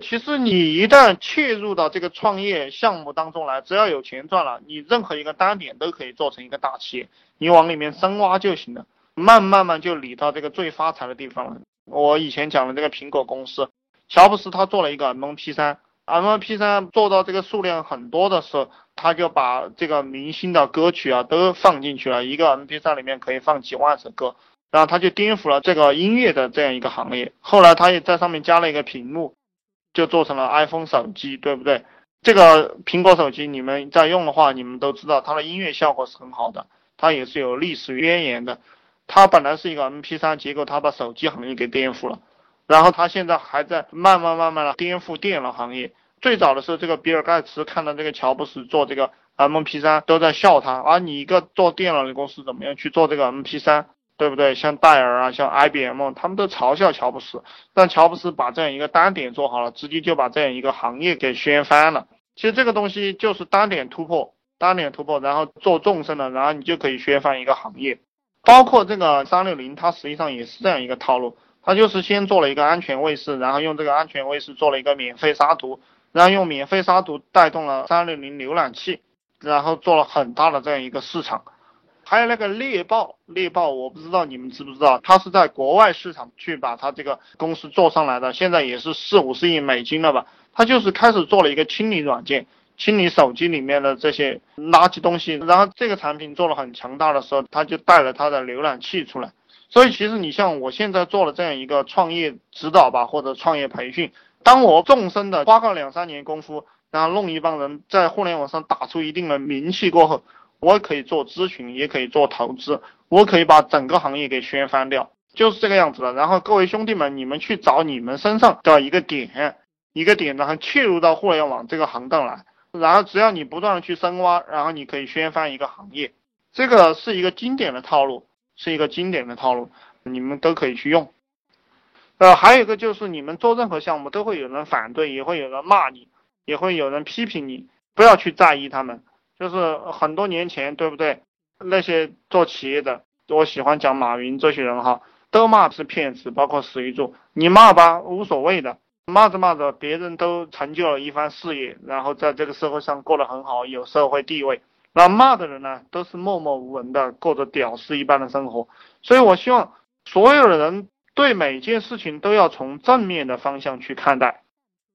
其实你一旦切入到这个创业项目当中来，只要有钱赚了，你任何一个单点都可以做成一个大企业，你往里面深挖就行了，慢慢慢就理到这个最发财的地方了。我以前讲的这个苹果公司，乔布斯他做了一个 M P 三，M P 三做到这个数量很多的时候，他就把这个明星的歌曲啊都放进去了，一个 M P 三里面可以放几万首歌，然后他就颠覆了这个音乐的这样一个行业。后来他也在上面加了一个屏幕。就做成了 iPhone 手机，对不对？这个苹果手机你们在用的话，你们都知道它的音乐效果是很好的，它也是有历史渊源的。它本来是一个 MP3，结果它把手机行业给颠覆了，然后它现在还在慢慢慢慢的颠覆电脑行业。最早的时候，这个比尔盖茨看到这个乔布斯做这个 MP3，都在笑他，而你一个做电脑的公司，怎么样去做这个 MP3？对不对？像戴尔啊，像 IBM，他们都嘲笑乔布斯，但乔布斯把这样一个单点做好了，直接就把这样一个行业给掀翻了。其实这个东西就是单点突破，单点突破，然后做纵深的，然后你就可以掀翻一个行业。包括这个三六零，它实际上也是这样一个套路，它就是先做了一个安全卫士，然后用这个安全卫士做了一个免费杀毒，然后用免费杀毒带动了三六零浏览器，然后做了很大的这样一个市场。还有那个猎豹，猎豹我不知道你们知不知道，它是在国外市场去把它这个公司做上来的，现在也是四五十亿美金了吧？它就是开始做了一个清理软件，清理手机里面的这些垃圾东西，然后这个产品做了很强大的时候，它就带了它的浏览器出来。所以其实你像我现在做了这样一个创业指导吧，或者创业培训，当我纵深的花个两三年功夫，然后弄一帮人在互联网上打出一定的名气过后。我可以做咨询，也可以做投资，我可以把整个行业给掀翻掉，就是这个样子的。然后各位兄弟们，你们去找你们身上的一个点，一个点，然后切入到互联网这个行当来，然后只要你不断的去深挖，然后你可以掀翻一个行业。这个是一个经典的套路，是一个经典的套路，你们都可以去用。呃，还有一个就是你们做任何项目都会有人反对，也会有人骂你，也会有人批评你，不要去在意他们。就是很多年前，对不对？那些做企业的，我喜欢讲马云这些人哈，都骂是骗子，包括史玉柱，你骂吧，无所谓的，骂着骂着，别人都成就了一番事业，然后在这个社会上过得很好，有社会地位。那骂的人呢，都是默默无闻的，过着屌丝一般的生活。所以我希望所有的人对每件事情都要从正面的方向去看待，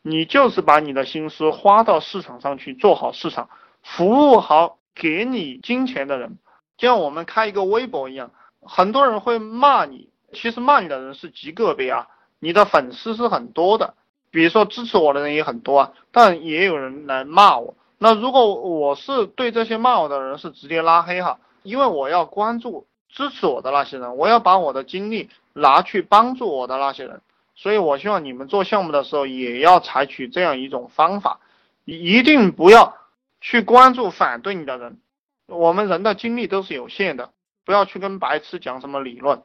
你就是把你的心思花到市场上去，做好市场。服务好给你金钱的人，就像我们开一个微博一样，很多人会骂你，其实骂你的人是极个别啊，你的粉丝是很多的，比如说支持我的人也很多啊，但也有人来骂我。那如果我是对这些骂我的人是直接拉黑哈，因为我要关注支持我的那些人，我要把我的精力拿去帮助我的那些人，所以我希望你们做项目的时候也要采取这样一种方法，一定不要。去关注反对你的人，我们人的精力都是有限的，不要去跟白痴讲什么理论。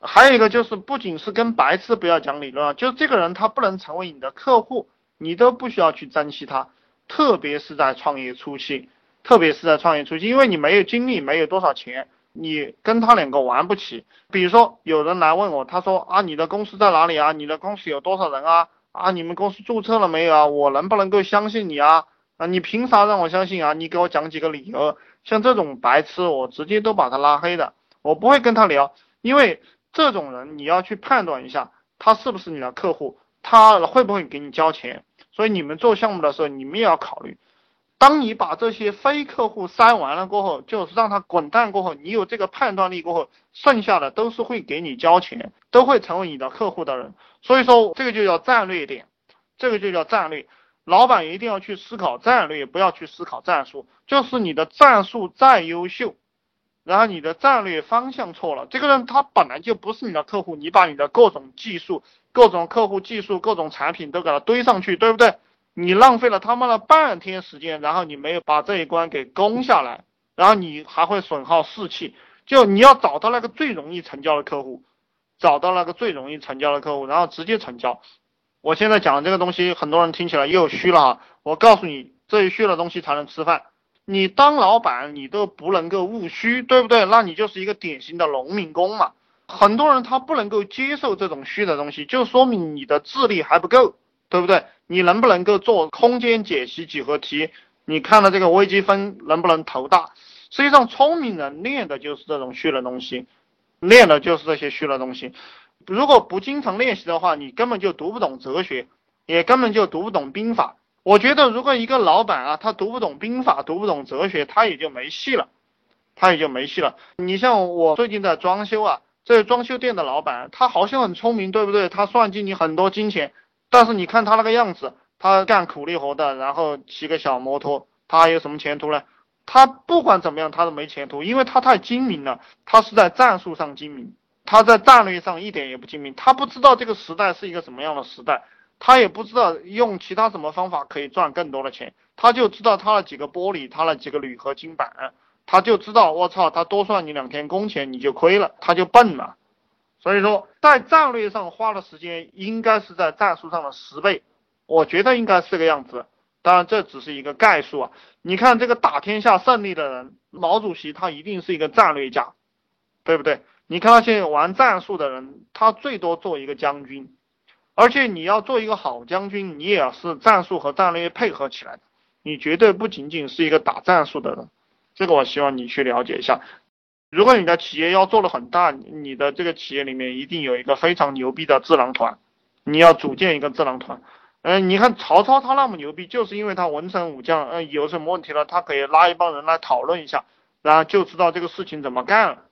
还有一个就是，不仅是跟白痴不要讲理论啊，就这个人他不能成为你的客户，你都不需要去珍惜他，特别是在创业初期，特别是在创业初期，因为你没有精力，没有多少钱，你跟他两个玩不起。比如说有人来问我，他说啊，你的公司在哪里啊？你的公司有多少人啊？啊，你们公司注册了没有啊？我能不能够相信你啊？啊，你凭啥让我相信啊？你给我讲几个理由。像这种白痴，我直接都把他拉黑的，我不会跟他聊，因为这种人你要去判断一下，他是不是你的客户，他会不会给你交钱。所以你们做项目的时候，你们也要考虑，当你把这些非客户筛完了过后，就是让他滚蛋过后，你有这个判断力过后，剩下的都是会给你交钱，都会成为你的客户的人。所以说这个就叫战略点，这个就叫战略。老板一定要去思考战略，不要去思考战术。就是你的战术再优秀，然后你的战略方向错了，这个人他本来就不是你的客户，你把你的各种技术、各种客户技术、各种产品都给他堆上去，对不对？你浪费了他妈的半天时间，然后你没有把这一关给攻下来，然后你还会损耗士气。就你要找到那个最容易成交的客户，找到那个最容易成交的客户，然后直接成交。我现在讲的这个东西，很多人听起来又虚了哈。我告诉你，这一虚的东西才能吃饭。你当老板，你都不能够务虚，对不对？那你就是一个典型的农民工嘛。很多人他不能够接受这种虚的东西，就说明你的智力还不够，对不对？你能不能够做空间解析几何题？你看了这个微积分能不能头大？实际上，聪明人练的就是这种虚的东西，练的就是这些虚的东西。如果不经常练习的话，你根本就读不懂哲学，也根本就读不懂兵法。我觉得，如果一个老板啊，他读不懂兵法，读不懂哲学，他也就没戏了，他也就没戏了。你像我最近在装修啊，这装修店的老板，他好像很聪明，对不对？他算计你很多金钱，但是你看他那个样子，他干苦力活的，然后骑个小摩托，他还有什么前途呢？他不管怎么样，他都没前途，因为他太精明了，他是在战术上精明，他在战略上一点也不精明，他不知道这个时代是一个什么样的时代。他也不知道用其他什么方法可以赚更多的钱，他就知道他那几个玻璃，他那几个铝合金板，他就知道我操，他多算你两天工钱你就亏了，他就笨了。所以说，在战略上花的时间应该是在战术上的十倍，我觉得应该是这个样子。当然这只是一个概述啊。你看这个打天下胜利的人，毛主席他一定是一个战略家，对不对？你看那些玩战术的人，他最多做一个将军。而且你要做一个好将军，你也是战术和战略配合起来的，你绝对不仅仅是一个打战术的人。这个我希望你去了解一下。如果你的企业要做的很大，你的这个企业里面一定有一个非常牛逼的智囊团，你要组建一个智囊团。嗯，你看曹操他那么牛逼，就是因为他文臣武将，嗯，有什么问题了，他可以拉一帮人来讨论一下，然后就知道这个事情怎么干了。